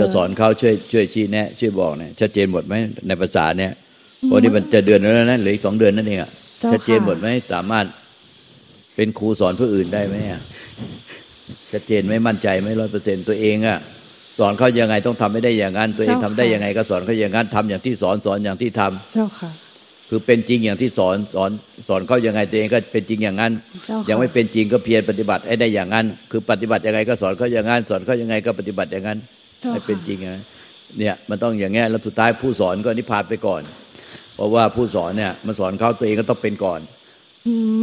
เราจะสอนเขาช่วยช่วยชี้แนะช่วยบอกเนี่ยชัดเจนหมดไหมในภาษาเนี่ยพอที่มันจะเดือนแล้วนะเหลืออีกสองเดือนนั่นเองอะชัดเจนหมดไหมสามารถเป็นครูสอนผู้อื่นได้ไหมอะชัดเจนไหมมั่นใจไหมร้อยเปอร์เซ็นตัวเองอะสอนเขายังไงต้องทำไม่ได้อย่างนั้นตัวเองทำได้ยังไงก็สอนเขาอย่างนั้นทำอย่างที่สอนสอนอย่างที่ทำเจ้าค่ะ คือเป็นจริงอย่างที่สอนสอนสอนเขายังไงตัวเองก็เป็นจริงอย่างนั้น ยังไม่เป็นจริงก็เพียรปฏิบัติให้ได้อย่างนั้น คือปฏิบัติยังไงก็สอนเขาอย่างนั้นสอนเขายังไงก็ปฏิบัติอย่างนั้น ให้เป็นจริงนะเนี่ยมันต้องอย่างเงี้ยแล้วสุดท้ายผู้สอนก็นิพพานไปก่อน เพราะว่าผู้สอนเนี่ยมันสอนเขาตัวเองก็ต้องเป็นก่อน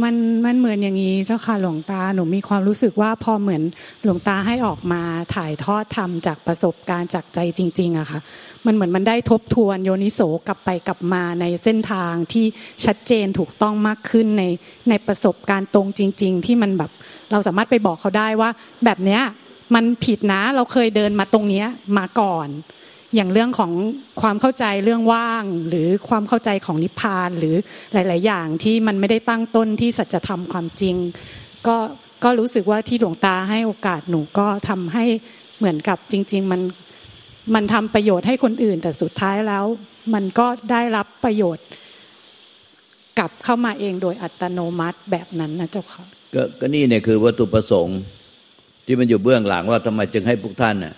มันมันเหมือนอย่างนี้เจ้าค่ะหลวงตาหนูมีความรู้สึกว่าพอเหมือนหลวงตาให้ออกมาถ่ายทอดทำจากประสบการณ์จากใจจริง ๆอะค่ะ มันเหมือนมันได้ทบทวนโยนิโสกลับไปกลับมาในเส้นทางที่ชัดเจนถูกต้องมากขึ้นในในประสบการณ์ตรงจริง ๆ ที่มันแบบเราสามารถไปบอกเขาได้ว่าแบบเนี้ย มันผิดนะ เราเคยเดินมาตรงเนี้ยมาก่อน อย่างเรื่องของความเข้าใจเรื่องว่าง หรือความเข้าใจของนิพพานหรือหลาย ๆ อย่างที่มันไม่ได้ตั้งต้นที่สัจธรรมความจริง ก็ก็รู้สึกว่าที่หลวงตาให้โอกาสหนูก็ทำให้เหมือนกับจริง ๆ มันมันทำประโยชน์ให้คนอื่น แต่สุดท้ายแล้ว มันก็ได้รับประโยชน์กลับเข้ามาเองโดยอัตโนมัติแบบนั้นนะเจ้าค่ะก็นี่เนี่ยคือวัตถุประสงค์ ที่มันอยู่เบื้องหลังว่าทำไมจึงให้พวกท่านน่ะ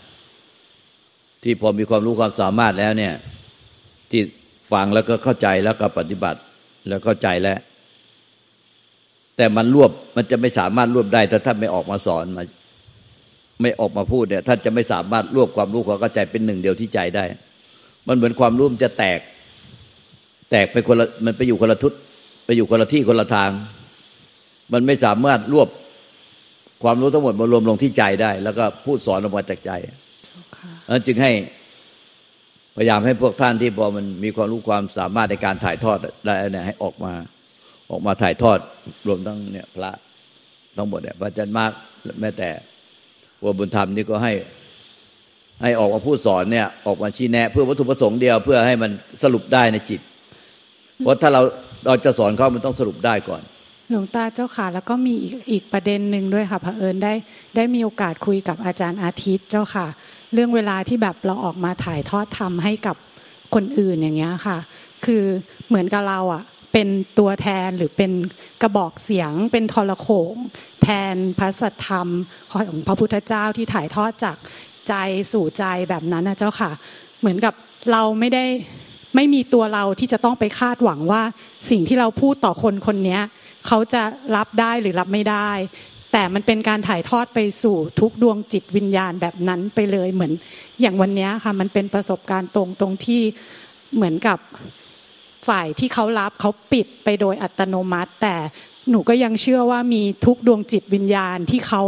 ที่พอมีความรู้ความสามารถแล้วเนี่ย ที่ฟังแล้วก็เข้าใจแล้วก็ปฏิบัติแล้วเข้าใจแล้ว แต่มันรวบมันจะไม่สามารถรวบได้ ถ้าท่านไม่ออกมาสอนมา ไม่ออกมาพูดเนี่ยท่านจะไม่สามารถรวบความรู้ความเข้าใจเป็นหนึ่งเดียวที่ใจได้ มันเหมือนความรู้มันจะแตก แตกไปคนละมันไปอยู่คนละทุตไปอยู่คนละที่คนละทาง มันไม่สามารถรวบ ความรู้ทั้งหมดมารวมลงที่ใจได้ แล้วก็พูดสอนออกมาจากใจนั้นจึงให้พยายามให้พวกท่านที่พอมันมีความรู้ความสามารถในการถ่ายทอดได้เนี่ยให้ออกมาออกมาถ่ายทอดรวมทั้งเนี่ยพระทั้งหมดเนี่ยพระอาจารย์มากแม้แต่วัวบุญธรรมนี่ก็ให้ให้ออกมาพูดสอนเนี่ยออกมาชี้แนะ เพื่อวัตถุประสงค์เดียว เพื่อให้มันสรุปได้ในจิต เพราะถ้าเราเราจะสอนเขามันต้องสรุปได้ก่อน หลวงตาเจ้าค่ะ แล้วก็มีอีกอีกประเด็นหนึ่งด้วยค่ะพระเอิญได้ได้มีโอกาสคุยกับอาจารย์อาทิตย์เจ้าค่ะ เรื่องเวลาที่แบบเราออกมาถ่ายทอดทำให้กับคนอื่นอย่างเงี้ยค่ะ คือเหมือนกับเราอะเป็นตัวแทนหรือเป็นกระบอกเสียง เป็นทรโขง แทนพระสัทธรรมของพระพุทธเจ้าที่ถ่ายทอดจากใจสู่ใจแบบนั้นนะเจ้าค่ะ เหมือนกับเราไม่ได้ไม่มีตัวเราที่จะต้องไปคาดหวังว่าสิ่งที่เราพูดต่อคนคนนี้ เขาจะรับได้หรือรับไม่ได้ แต่มันเป็นการถ่ายทอดไปสู่ทุกดวงจิตวิญญาณแบบนั้นไปเลยเหมือน อย่างวันนี้ค่ะมันเป็นประสบการณ์ตรงตรงที่เหมือนกับฝ่ายที่เขารับเขาปิดไปโดยอัตโนมัติ แต่หนูก็ยังเชื่อว่ามีทุกดวงจิตวิญญาณที่เขา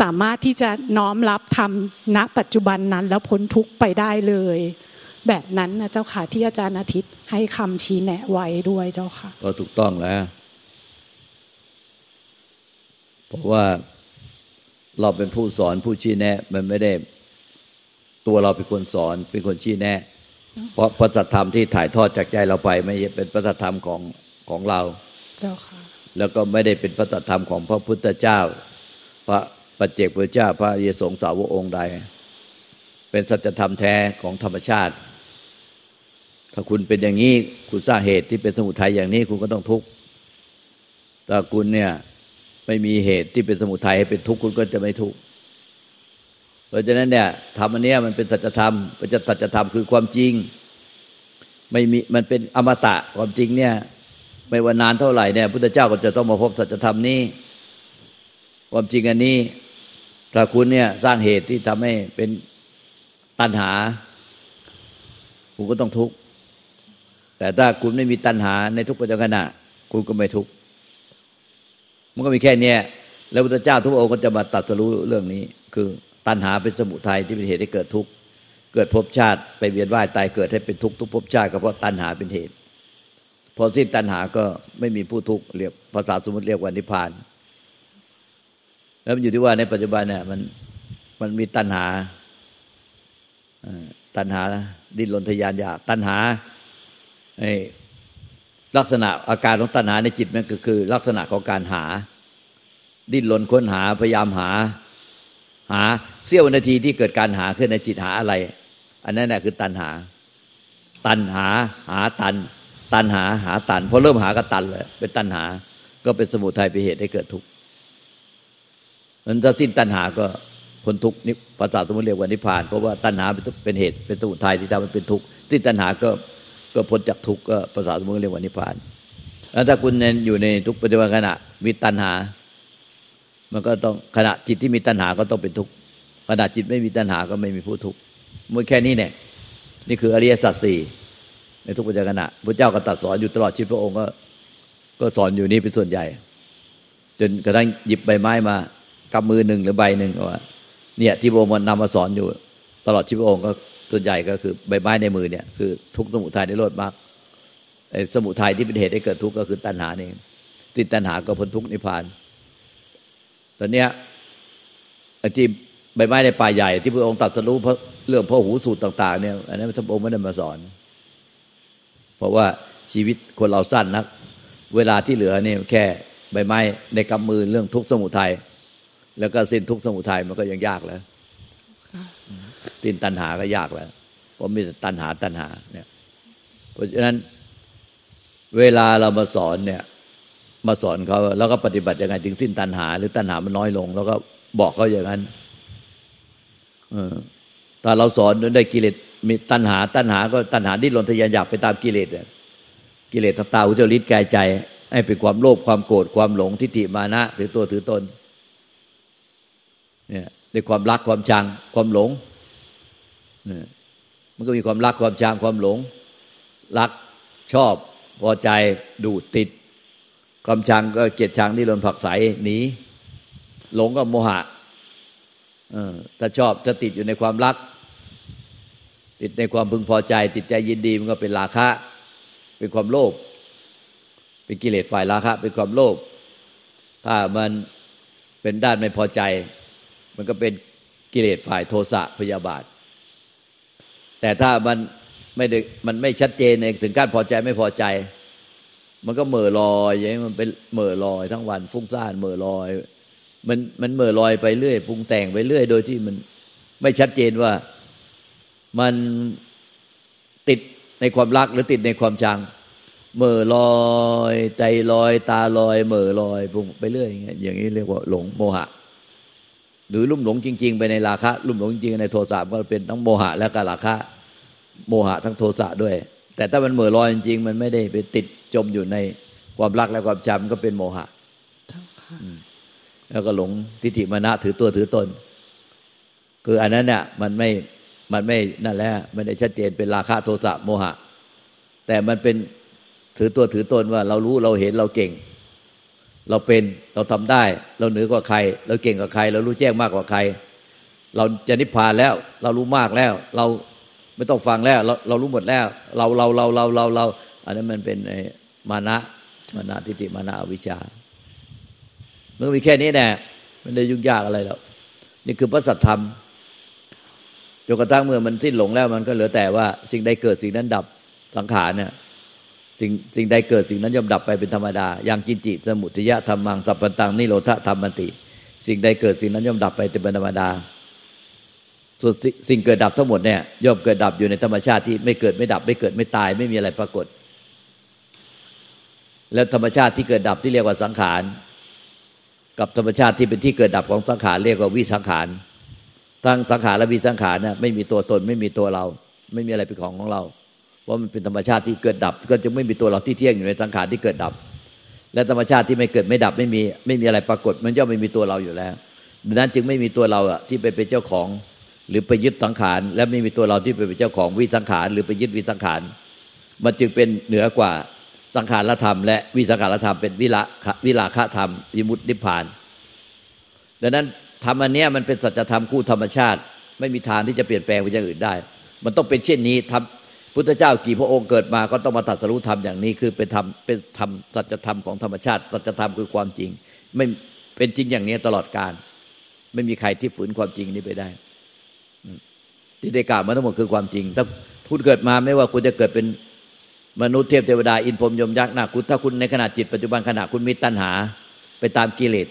สามารถที่จะน้อมรับทำณปัจจุบันนั้น แล้วพ้นทุกไปได้เลย แบบนั้นนะเจ้าค่ะที่อาจารย์อาทิตย์ให้คำชี้แนะไว้ด้วยเจ้าค่ะก็ถูกต้องแล้ว เพราะว่าเราเป็นผู้สอนผู้ชี้แนะ มันไม่ได้ตัวเราเป็นคนสอนเป็นคนชี้แนะ เพราะพระธรรมที่ถ่ายทอดจากใจเราไป ไม่ใช่เป็นพระธรรมของของเราเจ้าค่ะแล้วก็ไม่ได้เป็นพระธรรมของพระพุทธเจ้า พระปัจเจกพุทธเจ้า พระเยสงสาวกองค์ใด เป็นสัจธรรมแท้ของธรรมชาติ ถ้าคุณเป็นอย่างนี้คุณสร้างเหตุที่เป็นสมุทัยอย่างนี้คุณก็ต้องทุกข์แต่คุณเนี่ย ไม่มีเหตุที่เป็นสมุทัยให้เป็นทุกข์คุณก็จะไม่ทุกข์เพราะฉะนั้นเนี่ยธรรมอันนี้มันเป็นสัจธรรมเป็นสัจธรรมคือความจริง ไม่มีมันเป็นอมตะความจริงเนี่ย ไม่ว่านานเท่าไหร่เนี่ยพุทธเจ้าก็จะต้องมาพบสัจธรรมนี้ ความจริงอันนี้ถ้าคุณเนี่ยสร้างเหตุที่ทำให้เป็นตัณหา คุณก็ต้องทุกข์แต่ถ้าคุณไม่มีตัณหาในทุกปัจจุบันคุณก็ไม่ทุกข์ มันก็มีแค่เนี้ยแล้วพระเจ้าทุกองค์ก็จะมาตัดสรู้เรื่องนี้ คือตัณหาเป็นสมุทัยที่เป็นเหตุให้เกิดทุกข์เกิดภพชาติไปเวียนว่ายตายเกิดให้เป็นทุกข์ทุกภพชาติก็เพราะตัณหาเป็นเหตุ พอสิ้นตัณหาก็ไม่มีผู้ทุกข์เรียกภาษาสมมติเรียกว่านิพพาน แล้วมันอยู่ที่ว่าในปัจจุบันเนี่ยมันมันมีตัณหาตัณหาดิ้นรนทยานอยากตัณหาไอ ลักษณะอาการของตัณหาในจิตมันก็คือ ลักษณะของการหา ดิ้นรนค้นหาพยายามหา หาเสี้ยวนาทีที่เกิดการหาขึ้นในจิตหาอะไร อันนั้นแหละคือตัณหา ตัณหาหาตัน ตัณหาหาตันพอเริ่มหาก็ตันเลยเป็นตัณหา ก็เป็นสมุทัยเป็นเหตุให้เกิดทุกข์นั้นถ้าสิ้นตัณหาก็พ้นทุกข์นี่ภาษาสมมติเรียกว่านิพพาน เพราะว่าตัณหาเป็นเหตุเป็นสมุทัยที่ทำให้เป็นทุกข์สิ้นตัณหาก็ ก็พ้นจากทุกข์ก็ภาษาสมมติเรียกว่านิพพานแล้วถ้าคุณอยู่ในทุกปัจจุบันขณะมีตัณหา มันก็ต้องขณะจิตที่มีตัณหาก็ต้องเป็นทุกข์ขณะจิตไม่มีตัณหาก็ไม่มีผู้ทุกข์มันแค่นี้เนี่ยนี่คืออริยสัจสี่ในทุกปัจจุบันขณะพระเจ้าก็ตัดสอนอยู่ตลอดชีวิตพระองค์ก็ ก็สอนอยู่นี้เป็นส่วนใหญ่ จนกระทั่งหยิบใบไม้มากำมือหนึ่งหรือใบหนึ่งว่า เนี่ยที่พระองค์นำมาสอนอยู่ ตลอดชีวิตพระองค์ก็ ส่วนใหญ่ก็คือใบไม้ในมือเนี่ยคือทุกสมุทัยในโลดมากไอ้สมุทัยที่เป็นเหตุให้เกิดทุกข์ก็คือตัณหาเองติดตัณหาก็พ้นทุกข์นิพพาน ตอนเนี้ยไอ้ที่ใบไม้ในป่าใหญ่ ที่พระองค์ตัดสรู้เรื่องพ่อหูสูตรต่าง ๆ เนี่ยอันนั้นพระองค์ไม่ได้มาสอน เพราะว่าชีวิตคนเราสั้นนัก เวลาที่เหลือเนี่ยแค่ใบไม้ในกำมือเรื่องทุกสมุทัยแล้วก็สิ้นทุกสมุทัยมันก็ยังยากแล้ว สิ้นตัณหาก็ยากแล้วเพราะมีตัณหาตัณหาเนี่ย เพราะฉะนั้น เวลาเรามาสอนเนี่ย มาสอนเขาแล้วก็ปฏิบัติยังไงถึงสิ้นตัณหา หรือตัณหามันน้อยลง แล้วก็บอกเขาอย่างนั้นอถ้าเราสอนด้วยกิเลสมีตัณหา ตัณหาก็ตัณหาดิ้นรนทะยานอยากไปตามกิเลสกิเลสตาอุจจาริตกายใจ ให้เป็นความโลภความโกรธความหลงทิฏฐิมานะถือตัวถือตนเนี่ยด้วยความรักความชังความหลง มันก็มีความรักความชังความหลง รักชอบพอใจดูติด ความชังก็เกลียดชังที่ลนผักใสหนีหลงก็โมหะถ้าชอบจะติดอยู่ในความรัก ติดในความพึงพอใจ ติดใจยินดีมันก็เป็นราคะ เป็นความโลภเป็นกิเลสฝ่ายราคะ เป็นความโลภถ้ามันเป็นด้านไม่พอใจ มันก็เป็นกิเลสฝ่ายโทสะพยาบาท แต่ถ้ามันไม่ได้มันไม่ชัดเจนเองถึงการพอใจไม่พอใจ มันก็เหม่อลอยอย่างนี้มันเป็นเหม่อลอยทั้งวัน ฟุ้งซ่านเหม่อลอย มันมันเมื่อลอยไปเรื่อยปรุงแต่งไปเรื่อย โดยที่มันไม่ชัดเจนว่ามันติดในความรักหรือติดในความชังเมื่อลอย ใจลอย ตาลอยเมื่อลอยปรุงไปเรื่อยอย่างเงี้ยอย่างนี้เรียกว่าหลงโมหะ หรือลุ่มหลงจริง ๆ ไปในราคะ ลุ่มหลงจริงในโทสะก็เป็นทั้งโมหะและก็ราคะโมหะทั้งโทสะด้วย แต่ถ้ามันเมื่อลอยจริงๆมันไม่ได้ไปติดจมอยู่ในความรักและความจำก็เป็นโมหะแล้วก็หลงทิฏฐิมานะถือตัวถือตน คืออันนั้นเนี่ยมันไม่มันไม่นั่นแหละไม่ได้ชัดเจนเป็นราคะโทสะโมหะ แต่มันเป็นถือตัวถือตนว่าเรารู้เราเห็นเราเก่ง เราเป็นเราทำได้ เราเหนือกว่าใคร เราเก่งกว่าใคร เรารู้แจ้งมากกว่าใคร เราจะนิพพานแล้ว เรารู้มากแล้ว เราไม่ต้องฟังแล้ว เราเรารู้หมดแล้ว เราเราเราเราเราเราอันนั้นมันเป็นมานะมานะทิฏฐิมานะอวิชชามันก็มีแค่นี้แน่ไม่ได้ยุ่งยากอะไรหรอกนี่คือพระสัทธรรมจนกระทั่งเมื่อมันสิ้นหลงแล้วมันก็เหลือแต่ว่าสิ่งใดเกิดสิ่งนั้นดับสังขารเนี่ย สิ่งสิ่งใดเกิดสิ่งนั้นย่อมดับไปเป็นธรรมดา อย่างกินจิสมุทยะธรรมังสัพพันตังนิโรธธรรมันติ สิ่งใดเกิดสิ่งนั้นย่อมดับไปเป็นธรรมดา ส่วนสิ่งเกิดดับทั้งหมดเนี่ยย่อมเกิดดับอยู่ในธรรมชาติที่ไม่เกิดไม่ดับ ไม่เกิดไม่ตายไม่มีอะไรปรากฏ แล้วธรรมชาติที่เกิดดับที่เรียกว่าสังขารกับธรรมชาติที่เป็นที่เกิดดับของสังขารเรียกว่าวิสังขารทั้งสังขารและวิสังขารเนี่ยไม่มีตัวตนไม่มีตัวเรา ไม่มีอะไรเป็นของของเรา เพรามันเป็นธรรมชาติที่เกิดดับ ก็จะไม่มีตัวเราที่เที่ยงอยู่ในสังขารที่เกิดดับ และธรรมชาติที่ไม่เกิดไม่ดับไม่มีไม่มีอะไรปรากฏ มันย่อมไม่มีตัวเราอยู่แล้วดังนั้นจึงไม่มีตัวเราอะที่ไปเป็นเจ้าของ หรือไปยึดสังขาร และไม่มีตัวเราที่ไปเป็นเจ้าของวิสังขาร หรือไปยึดวิสังขาร มันจึงเป็นเหนือกว่าสังขารธรรม และวิสังขารธรรมเป็นวิละวิลาคะธรรมยิมุตติพาน ดังนั้นธรรมอันนี้มันเป็นสัจธรรมคู่ธรรมชาติ ไม่มีทางที่จะเปลี่ยนแปลงไปอย่างอื่นได้ มันต้องเป็นเช่นนี้ทำ พุทธเจ้ากี่พระองค์เกิดมาก็ต้องมาตัดสรุธรรมอย่างนี้คือเป็นธรรมเป็นธรรมสัจธรรมของธรรมชาติสัจธรรมคือความจริง ไม่เป็นจริงอย่างนี้ตลอดการไม่มีใครที่ฝืนความจริงนี้ไปได้ที่ได้กล่าวมาทั้งหมดคือความจริง ถ้าคุณเกิดมาไม่ว่าคุณจะเกิดเป็นมนุษย์เทพเทวดาอินพรมยมยักษ์นาคุณถ้าคุณในขณะจิตปัจจุบันขณะคุณมีตัณหา ไปตามกิเลส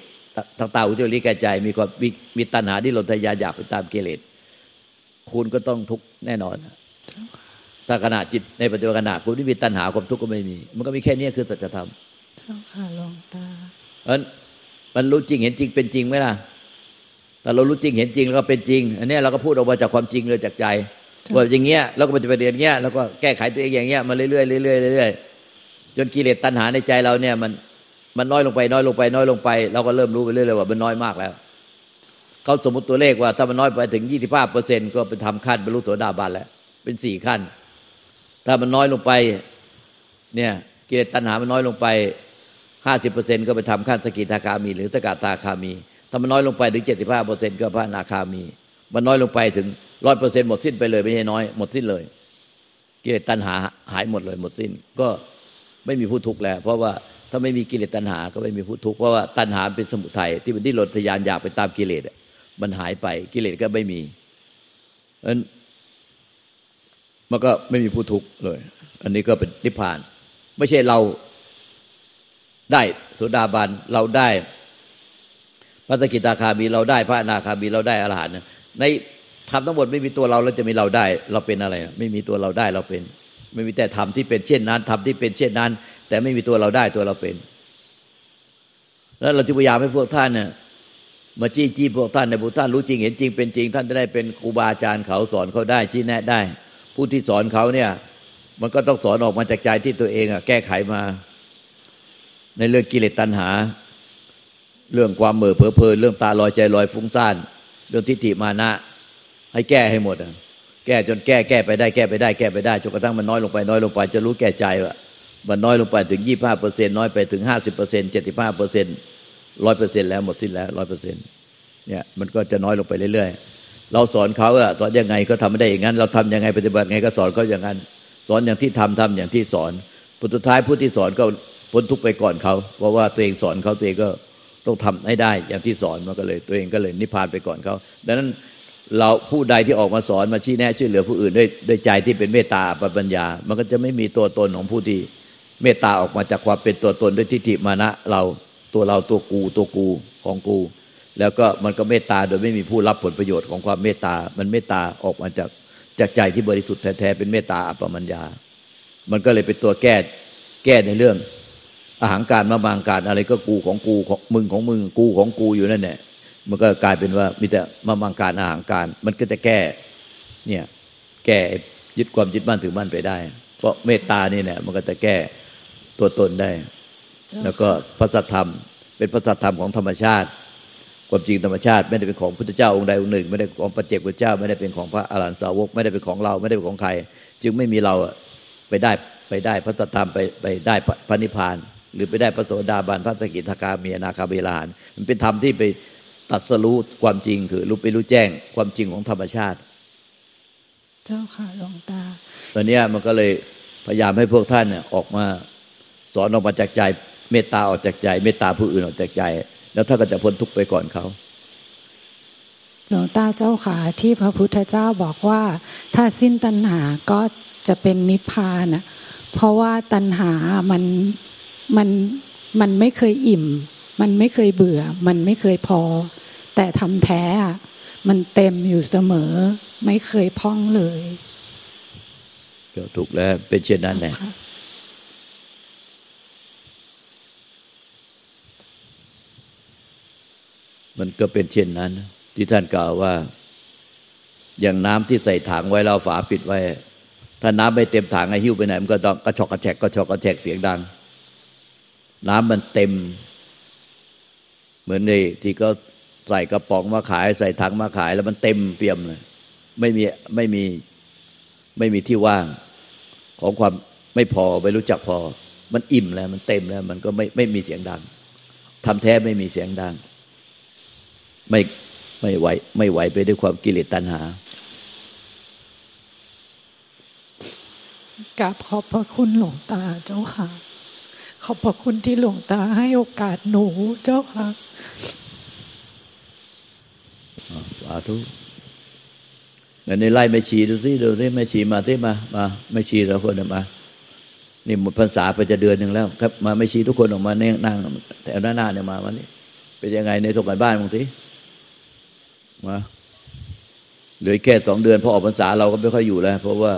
ทางตาหูจมูกลิ้นกายใจ มีความมีมีตัณหาที่หลนทยาอยากไปตามกิเลสคุณก็ต้องทุกข์แน่นอน ถ้าขณะจิตในปัจจุบันขณะคุณที่มีตัณหาความทุกข์ก็ไม่มี มันก็มีแค่นี้คือสัจธรรมเจ้าค่ะหลวงตาเออมันรู้จริงเห็นจริงเป็นจริงไหมล่ะแต่เรารู้จริงเห็นจริงแล้วก็เป็นจริง อันนี้เราก็พูดออกมาจากความจริงเลยจากใจว่าอย่างเงี้ยเราก็ปฏิบัติอย่างเงี้ยแล้วก็แก้ไขตัวเองอย่างเงี้ยมาเรื่อยๆเรื่อยๆเรื่อยๆจนกิเลสตัณหาในใจเราเนี่ยมันมันน้อยลงไปน้อยลงไปน้อยลงไป เราก็เริ่มรู้ไปเรื่อยๆว่ามันน้อยมากแล้วเขาสมมติตัวเลขว่าถ้ามันน้อยไปถึงยี่สิบห้าเปอร์เซ็นต์ก็เป็นทำขั้นบรรลุโสดาบันแล้ว เป็นสี่ขั้น ถ้ามันน้อยลงไป เนี่ยกิเลสตัณหามันน้อยลงไปห้าสิบเปอร์เซ็นต์ก็ไปทำขั้นสกิทาคามี หรือสกัดทาคามี ถ้ามันน้อยลงไปถึงเจ็ดสิบห้าเปอร์เซ็นต์ก็พระนาคามี มันน้อยลงไปถึงร้อยเปอร์เซ็นต์หมดสิ้นไปเลยไม่ใช่น้อยหมดสิ้นเลยกิเลสตัณหาหายหมดเลยหมดสิ้น ก็ไม่มีผู้ทุกข์แล้ว เพราะว่าถ้าไม่มีกิเลสตัณหาก็ไม่มีผู้ทุกข์เพราะว่าตัณหาเป็นสมุทัยที่มันดิ้นรนทยานอยากไปตามกิเลสมันหายไปกิเลสก็ไม่มีเพราะ มันก็ไม่มีผู้ทุกข์เลย อันนี้ก็เป็นนิพพาน ไม่ใช่เราได้โสดาบันเราได้พระสกิตาคามีเราได้ พระนาคามีเราได้อรหันต์ในธรรมทั้งหมดไม่มีตัวเราแล้วจะมีเราได้ เราเป็นอะไร ไม่มีตัวเราได้เราเป็น ไม่มีแต่ธรรมที่เป็นเช่นนั้นธรรมที่เป็นเช่นนั้น แต่ไม่มีตัวเราได้ตัวเราเป็น แล้วเราจะพยายามให้พวกท่านเนี่ยมาจี้จี้พวกท่านในบุท่านรู้จริงเห็นจริงเป็นจริง ท่านจะได้เป็นครูบาอาจารย์เขาสอนเขาได้ชี้แนะได้ ผู้ที่สอนเขาเนี่ย มันก็ต้องสอนออกมาจากใจที่ตัวเองอะแก้ไขมา ในเรื่องกิเลสตัณหา เรื่องความเมื่อเพอเพลินเรื่องตาลอยใจลอยฟุ้งซ่าน เรื่องทิฏฐิมานะ ให้แก้ให้หมดอะแก้จนแก้แก้ไปได้แก้ไปได้แก้ไปได้จนกระทั่งมันน้อยลงไปน้อยลงไปจะรู้แก่ใจว่ามันน้อยลงไปถึงยี่ห้าเปอร์เซ็นน้อยไปถึงห้าสิบเปอร์เซ็นเจ็ดสิบห้าเปอร์เซ็นต์ร้อยเปอร์เซ็นแล้วหมดสิ้นแล้วร้อยเปอร์เซ็นเนี่ยมันก็จะน้อยลงไปเรื่อยๆ เราสอนเขาอะสอนยังไงก็ทำไม่ได้อย่างนั้น เราทำยังไงปฏิบัติไงก็สอนเขาอย่างนั้น สอนอย่างที่ทำทำอย่างที่สอนผลสุดท้ายผู้ที่สอนก็พ้นทุกไปก่อนเขาเพราะว่าตัวเองสอนเขาตัวเองก็ต้องทำให้ได้ อย่างที่สอนมันก็เลย ตัวเองก็เลยนิพพานไปก่อนเขาดังนั้นเราผู้ใดที่ออกมาสอนมาชี้แนะช่วยเหลือผู้อื่นด้วยด้วยใจที่เป็นเมตตาปัญญา มันก็จะไม่มีตัวตนของผู้ที่เมตตาออกมาจากความเป็นตัวตนด้วยทิฏฐิมานะเราตัวเราตัวกูตัวกูของกู แล้วก็มันก็เมตตาโดยไม่มีผู้รับผลประโยชน์ของความเมตตา มันเมตตาออกมาจากจากใจที่บริสุทธิ์แท้ๆเป็นเมตตาอัปมัญญา มันก็เลยเป็นตัวแก้แก้ในเรื่องอาหารการมาบางการอะไรก็กูของกูของมึงของมึงกูของกูอยู่นั่นแหละมันก็กลายเป็นว่ามีแต่มาบางการอาหารการ มันก็จะแก้เนี่ยแก้ยึดความยึดมั่นถือมั่นไปได้ เพราะเมตตานี่เนี่ยมันก็จะแก้ตัวตนได้ แล้วก็พระสัทธรรม เป็นพระสัทธรรมของธรรมชาติ ความจริงธรรมชาติไม่ได้เป็นของพุทธเจ้าองค์ใดองค์หนึ่ง ไม่ได้ของปัจเจกพุทธเจ้า ไม่ได้เป็นของพระอรหันตสาวก ไม่ได้เป็นของเราไม่ได้เป็นของใคร จึงไม่มีเราไปได้ไปได้พระสัทธรรมไปไปได้พระนิพพาน หรือไปได้พระโสดาบันพระสกิทาคามีนาคาเบลานมันเป็นธรรมที่ไปตัดสรู้ความจริงคือรู้ไปรู้แจ้งความจริงของธรรมชาติ เจ้าค่ะหลวงตาตอนนี้มันก็เลยพยายามให้พวกท่านเนี่ยออกมาสอนออกมาจากใจเมตตาออกจากใจ เมตตาผู้อื่นออกจากใจ แล้วท่านก็จะพ้นทุกข์ไปก่อนเขาหลวงตาเจ้าขาที่พระพุทธเจ้าบอกว่า ถ้าสิ้นตัณหาก็จะเป็นนิพพานอะเพราะว่าตัณหามันมันมันไม่เคยอิ่ม มันไม่เคยเบื่อ มันไม่เคยพอ แต่ทำแท้อะมันเต็มอยู่เสมอ ไม่เคยพ่องเลยถูกแล้วเป็นเช่นนั้นแหละ มันก็เป็นเช่นนั้น ที่ท่านกล่าวว่า อย่างน้ำที่ใส่ถังไว้เราฝาปิดไว้ ถ้าน้ำไม่เต็มถังไอ้หิ้วไปไหนมันก็ต้องกระชอกกระแฉกกระชอกกระแฉกเสียงดัง น้ำมันเต็ม เหมือนในที่ก็ใส่กระป๋องมาขาย ใส่ถังมาขาย แล้วมันเต็มเปี่ยมเลย ไม่มีไม่มีไม่มีที่ว่างของความไม่พอไม่รู้จักพอ มันอิ่มแล้วมันเต็มแล้ว มันก็ไม่ไม่มีเสียงดังทำแท้ไม่มีเสียงดัง ไม่ไม่ไหวไม่ไหวไปด้วยความกิเลสตัณหากราบขอบพระคุณหลวงตาเจ้าค่ะ ขอบพระคุณที่หลวงตาให้โอกาสหนูเจ้าค่ะสาธุเดี๋ยวนี้ไล่ไม่ชีดูสิดูสิไม่ชีมาที่มามาไม่ชีเราคนมา นี่หมดพรรษาไปจะเดือนหนึ่งแล้ว ครับ มาไม่ชีทุกคนออกมาเนี่ยนั่งแถวหน้าหน้าเนี่ยมาวันนี้เป็นยังไงในส่งกันบ้านบางที มาเหลือแค่สองเดือนพอออกพรรษาเราก็ไม่ค่อยอยู่แล้ว เพราะว่า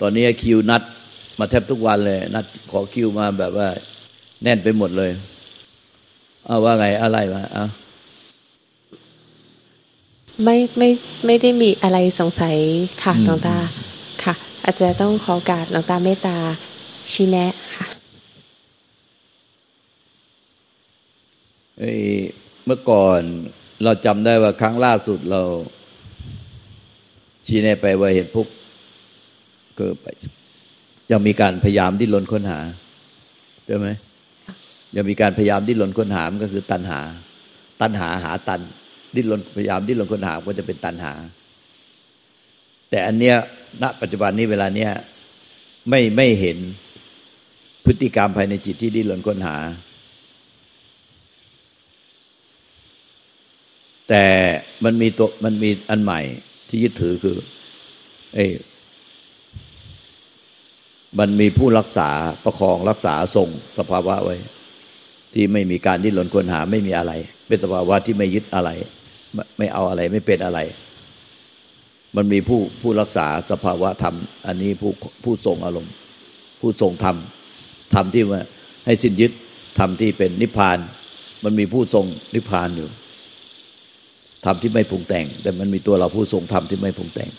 ตอนนี้คิวนัดมาแทบทุกวันเลย นัดขอคิวมาแบบว่า แน่นไปหมดเลยเอาว่าไงอะไรมาเอาไม่ไม่ไม่ได้มีอะไรสงสัยค่ะหลวงตาค่ะ อาจจะต้องขอการหลวงตาเมตตาชี้แนะค่ะเมื่อก่อน เราจำได้ว่าครั้งล่าสุดเรา ชี้แนะไปว่าเห็นพุกเกิดไปยังมีการพยายามดิ้นรนค้นหาใช่ไหมยังมีการพยายามดิ้นรนค้นหามันก็คือตันหา ตันหาหาตัน ดิ้นรนพยายามดิ้นรนค้นหาก็จะเป็นตันหา แต่อันเนี้ยณปัจจุบันนี้เวลาเนี้ยไม่ไม่เห็นพฤติกรรมภายในจิตที่ดิ้นรนค้นหา แต่มันมีตัวมันมีอันใหม่ที่ยึดถือคือเอ้มันมีผู้รักษาประคองรักษาทรงสภาวะไว้ ที่ไม่มีการดิ้นรนค้นหาไม่มีอะไร เป็นสภาวะที่ไม่ยึดอะไร ไม่เอาอะไรไม่เป็นอะไร มันมีผู้ผู้รักษาสภาวะธรรม อันนี้ผู้ผู้ทรงอารมณ์ ผู้ทรงธรรมธรรมที่ว่าให้สิ้นยึดธรรมที่เป็นนิพพาน มันมีผู้ทรงนิพพานอยู่ ธรรมที่ไม่ปรุงแต่ง แต่มันมีตัวเราผู้ทรงธรรมที่ไม่ปรุงแต่ง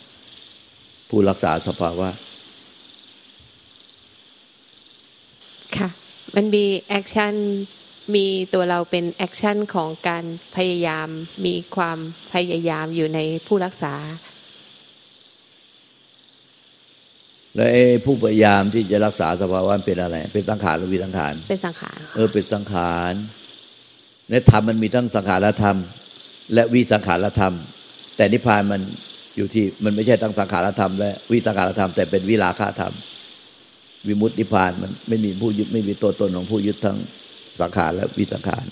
ผู้รักษาสภาวะค่ะ มันมี action มีตัวเราเป็น action ของการพยายามมีความพยายามอยู่ในผู้รักษา แล้วไอ้ผู้พยายามที่จะรักษาสภาวะเป็นอะไร เป็นสังขารหรือวิสังขาร เป็นสังขาร เออเป็นสังขาร ในธรรมมันมีทั้งสังขารธรรม และวิสังขารธรรม แต่นิพพานมันอยู่ที่มันไม่ใช่ทั้งสังขารธรรมและวิสังขารธรรมแต่เป็นวิราคะธรรม วิมุตตินิพพานมันไม่มีผู้ยึดไม่มีตัวตนของผู้ยึดทั้งสังขารและวิสังขาร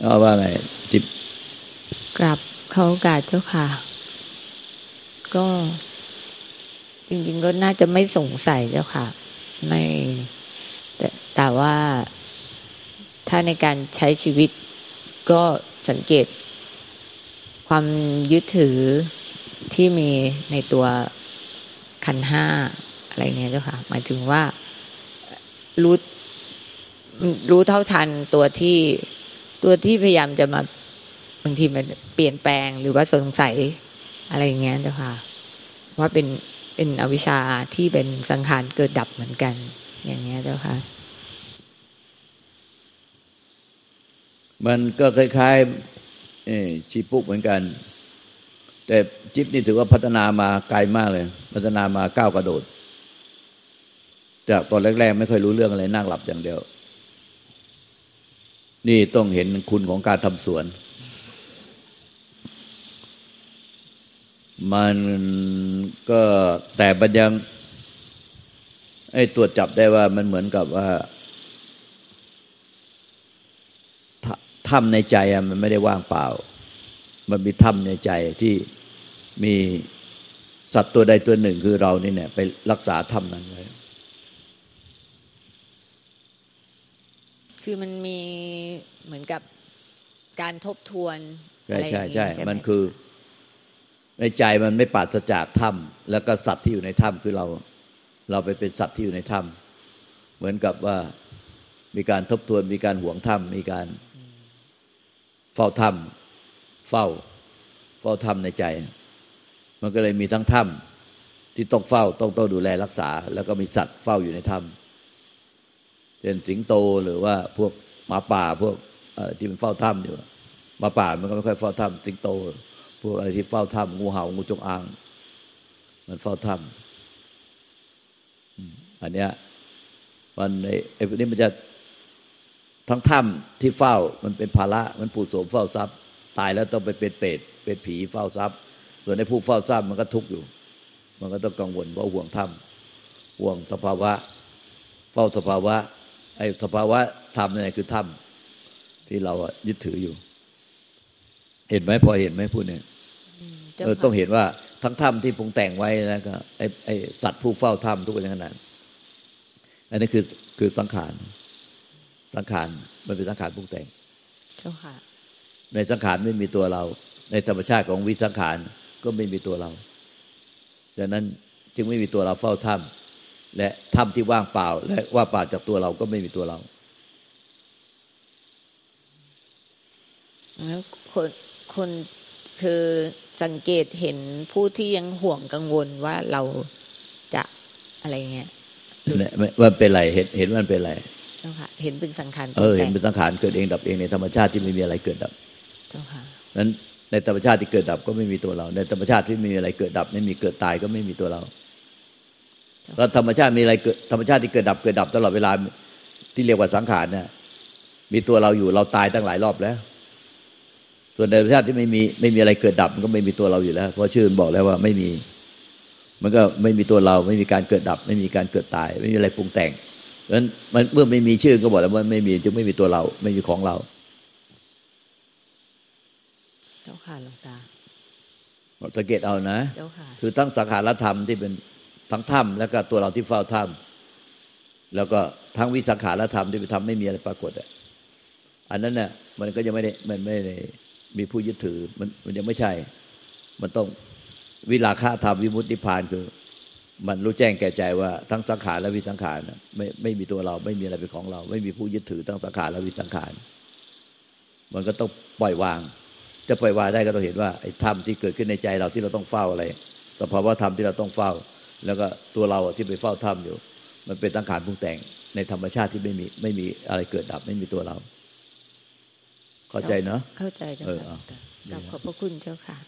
เอาว่าไงจิบกลับเขากาดเจ้าค่ะ ก็จริงๆก็น่าจะไม่สงสัยเจ้าค่ะ ไม่แต่แต่ว่าถ้าในการใช้ชีวิต ก็สังเกต ความยึดถือที่มีในตัวขันห้าอะไรเนี้ยเจ้าค่ะ หมายถึงว่ารู้รู้เท่าทันตัวที่ตัวที่พยายามจะมาบางทีมันเปลี่ยนแปลงหรือว่าสงสัยอะไรอย่างเงี้ยเจ้าค่ะ ว่าเป็นเป็นอวิชชาที่เป็นสังขารเกิดดับเหมือนกัน อย่างเงี้ยเจ้าค่ะ มันก็คล้ายๆชีปุกเหมือนกัน แต่จิ๊บนี่ถือว่าพัฒนามาไกลมากเลย พัฒนามาก้าวกระโดด จากตอนแรก ๆ ไม่ค่อยรู้เรื่องอะไรนั่งหลับอย่างเดียว นี่ต้องเห็นคุณของการทำสวน มันก็แต่บัญยังไอ้ตรวจจับได้ว่ามันเหมือนกับว่า ถ้ำในใจอะมันไม่ได้ว่างเปล่า มันมีถ้ำในใจที่มีสัตว์ตัวใดตัวหนึ่งคือเรานี่เนี่ยไปรักษาถ้ำนั้นไว้คือมันมีเหมือนกับการทบทวนใช่ใช่ใช่มันคือ ในใจมันไม่ปราศจากถ้ำแล้วก็สัตว์ที่อยู่ในถ้ำคือเรา เราไปเป็นสัตว์ที่อยู่ในถ้ำเหมือนกับว่ามีการทบทวนมีการห่วงถ้ำมีการ เฝ้าถ้ำเฝ้า เฝ้าถ้ำในใจ มันก็เลยมีทั้งถ้ำที่ต้องเฝ้าต้องต้องดูแลรักษา แล้วก็มีสัตว์เฝ้าอยู่ในถ้ำเช่นสิงโตหรือว่าพวกหมาป่าพวกที่มันเฝ้าถ้ำอยู่หมาป่ามันก็ไม่ค่อยเฝ้าถ้ำสิงโต พวกอะไรที่เฝ้าถ้ำงูเห่างูจงอาง มันเฝ้าถ้ำอันเนี้ยมันไอ้พวกนี้มันจะ ทั้งถ้ำที่เฝ้ามันเป็นภาระมันปูดโสมเฝ้าทรัพย์ ตายแล้วต้องไปเป็นเปรตเป็นผีเฝ้าทรัพย์ ส่วนในผู้เฝ้าทรัพย์มันก็ทุกข์อยู่ มันก็ต้องกังวลเพราะห่วงถ้ำห่วงสภาวะ เฝ้าสภาวะไอ้สภาวะธรรมนี่คือธรรมที่เรายึดถืออยู่ เห็นไหมพอเห็นไหมพูดเนี่ยเออต้องเห็นว่าทั้งธรรมที่ปรุงแต่งไว้แล้วก็ไอ้ไอ้สัตว์ผู้เฝ้าธรรมทุกอย่างนั้นอันนี้คือคือสังขาร สังขารมันเป็นสังขารปรุงแต่ง เจ้าค่ะ ในสังขารไม่มีตัวเรา ในธรรมชาติของวิสังขารก็ไม่มีตัวเราดังนั้นจึงไม่มีตัวเราเฝ้าถ้ำและถ้ำที่ว่างเปล่า และว่างเปล่าจากตัวเราก็ไม่มีตัวเราแล้วคนคนคือสังเกตเห็นผู้ที่ยังห่วงกังวลว่าเราจะอะไรเงี้ยว่าเป็นไรเห็นเห็นว่ามันเป็นไร เจ้าค่ะ เห็นเป็นสังขารเออเห็นปรุเป็นสังขารเกิดเองดับเองในธรรมชาติที่ไม่มีอะไรเกิดดับ เจ้าค่ะนั้นในธรรมชาติที่เกิดดับก็ไม่มีตัวเรา ในธรรมชาติที่ไม่มีอะไรเกิดดับ ไม่มีเกิดตายก็ไม่มีตัวเราแล้วธรรมชาติมีอะไรเกิดธรรมชาติที่เกิดดับเกิดดับตลอดเวลาที่เรียกว่าสังขารเนี่ยมีตัวเราอยู่เราตายตั้งหลายรอบแล้ว ส่วนในธรรมชาติที่ไม่มีไม่มีอะไรเกิดดับมันก็ไม่มีตัวเราอยู่แล้ว เพราะชื่อมันบอกแล้วว่าไม่มี มันก็ไม่มีตัวเรา ไม่มีการเกิดดับ ไม่มีการเกิดตาย ไม่มีอะไรปรุงแต่ง เพราะฉะนั้นมันเมื่อไม่มีชื่อก็บอกแล้วว่าไม่มีจึงไม่มีตัวเรา ไม่มีของเรา เจ้าค่ะหลวงตาสังเกตเอานะเจ้าค่ะ คือทั้งสังขารธรรมที่เป็นทั้งถ้ำแล้วก็ตัวเราที่เฝ้าถ้ำแล้วก็ทั้งวิสังขารธรรมที่เป็นธรรมไม่มีอะไรปรากฏอะอันนั้นน่ะมันก็ยังไม่ได้มันไม่ได้มีผู้ยึดถือมันมันยังไม่ใช่ มันต้องวิราคะธรรมวิมุตตินิพพานคือ มันรู้แจ้งแก่ใจว่าทั้งสังขารและวิสังขารน่ะไม่ไม่มีตัวเราไม่มีอะไรเป็นของเรา ไม่มีผู้ยึดถือทั้งสังขารและวิสังขาร มันก็ต้องปล่อยวาง จะปล่อยวางได้ก็ต้องเห็นว่าไอ้ธรรมที่เกิดขึ้นในใจเราที่เราต้องเฝ้าอะไรสภาวะธรรมที่เราต้องเฝ้า แล้วก็ตัวเราที่ไปเฝ้าธรรมอยู่ มันเป็นตั้งขารปรุงแต่งในธรรมชาติที่ไม่มีไม่มีอะไรเกิดดับไม่มีตัวเรา เข้าใจเนาะเข้าใจเจ้าเออค่ะหลเอาวงตากราบขอบพระคุณเจ้าค่ะ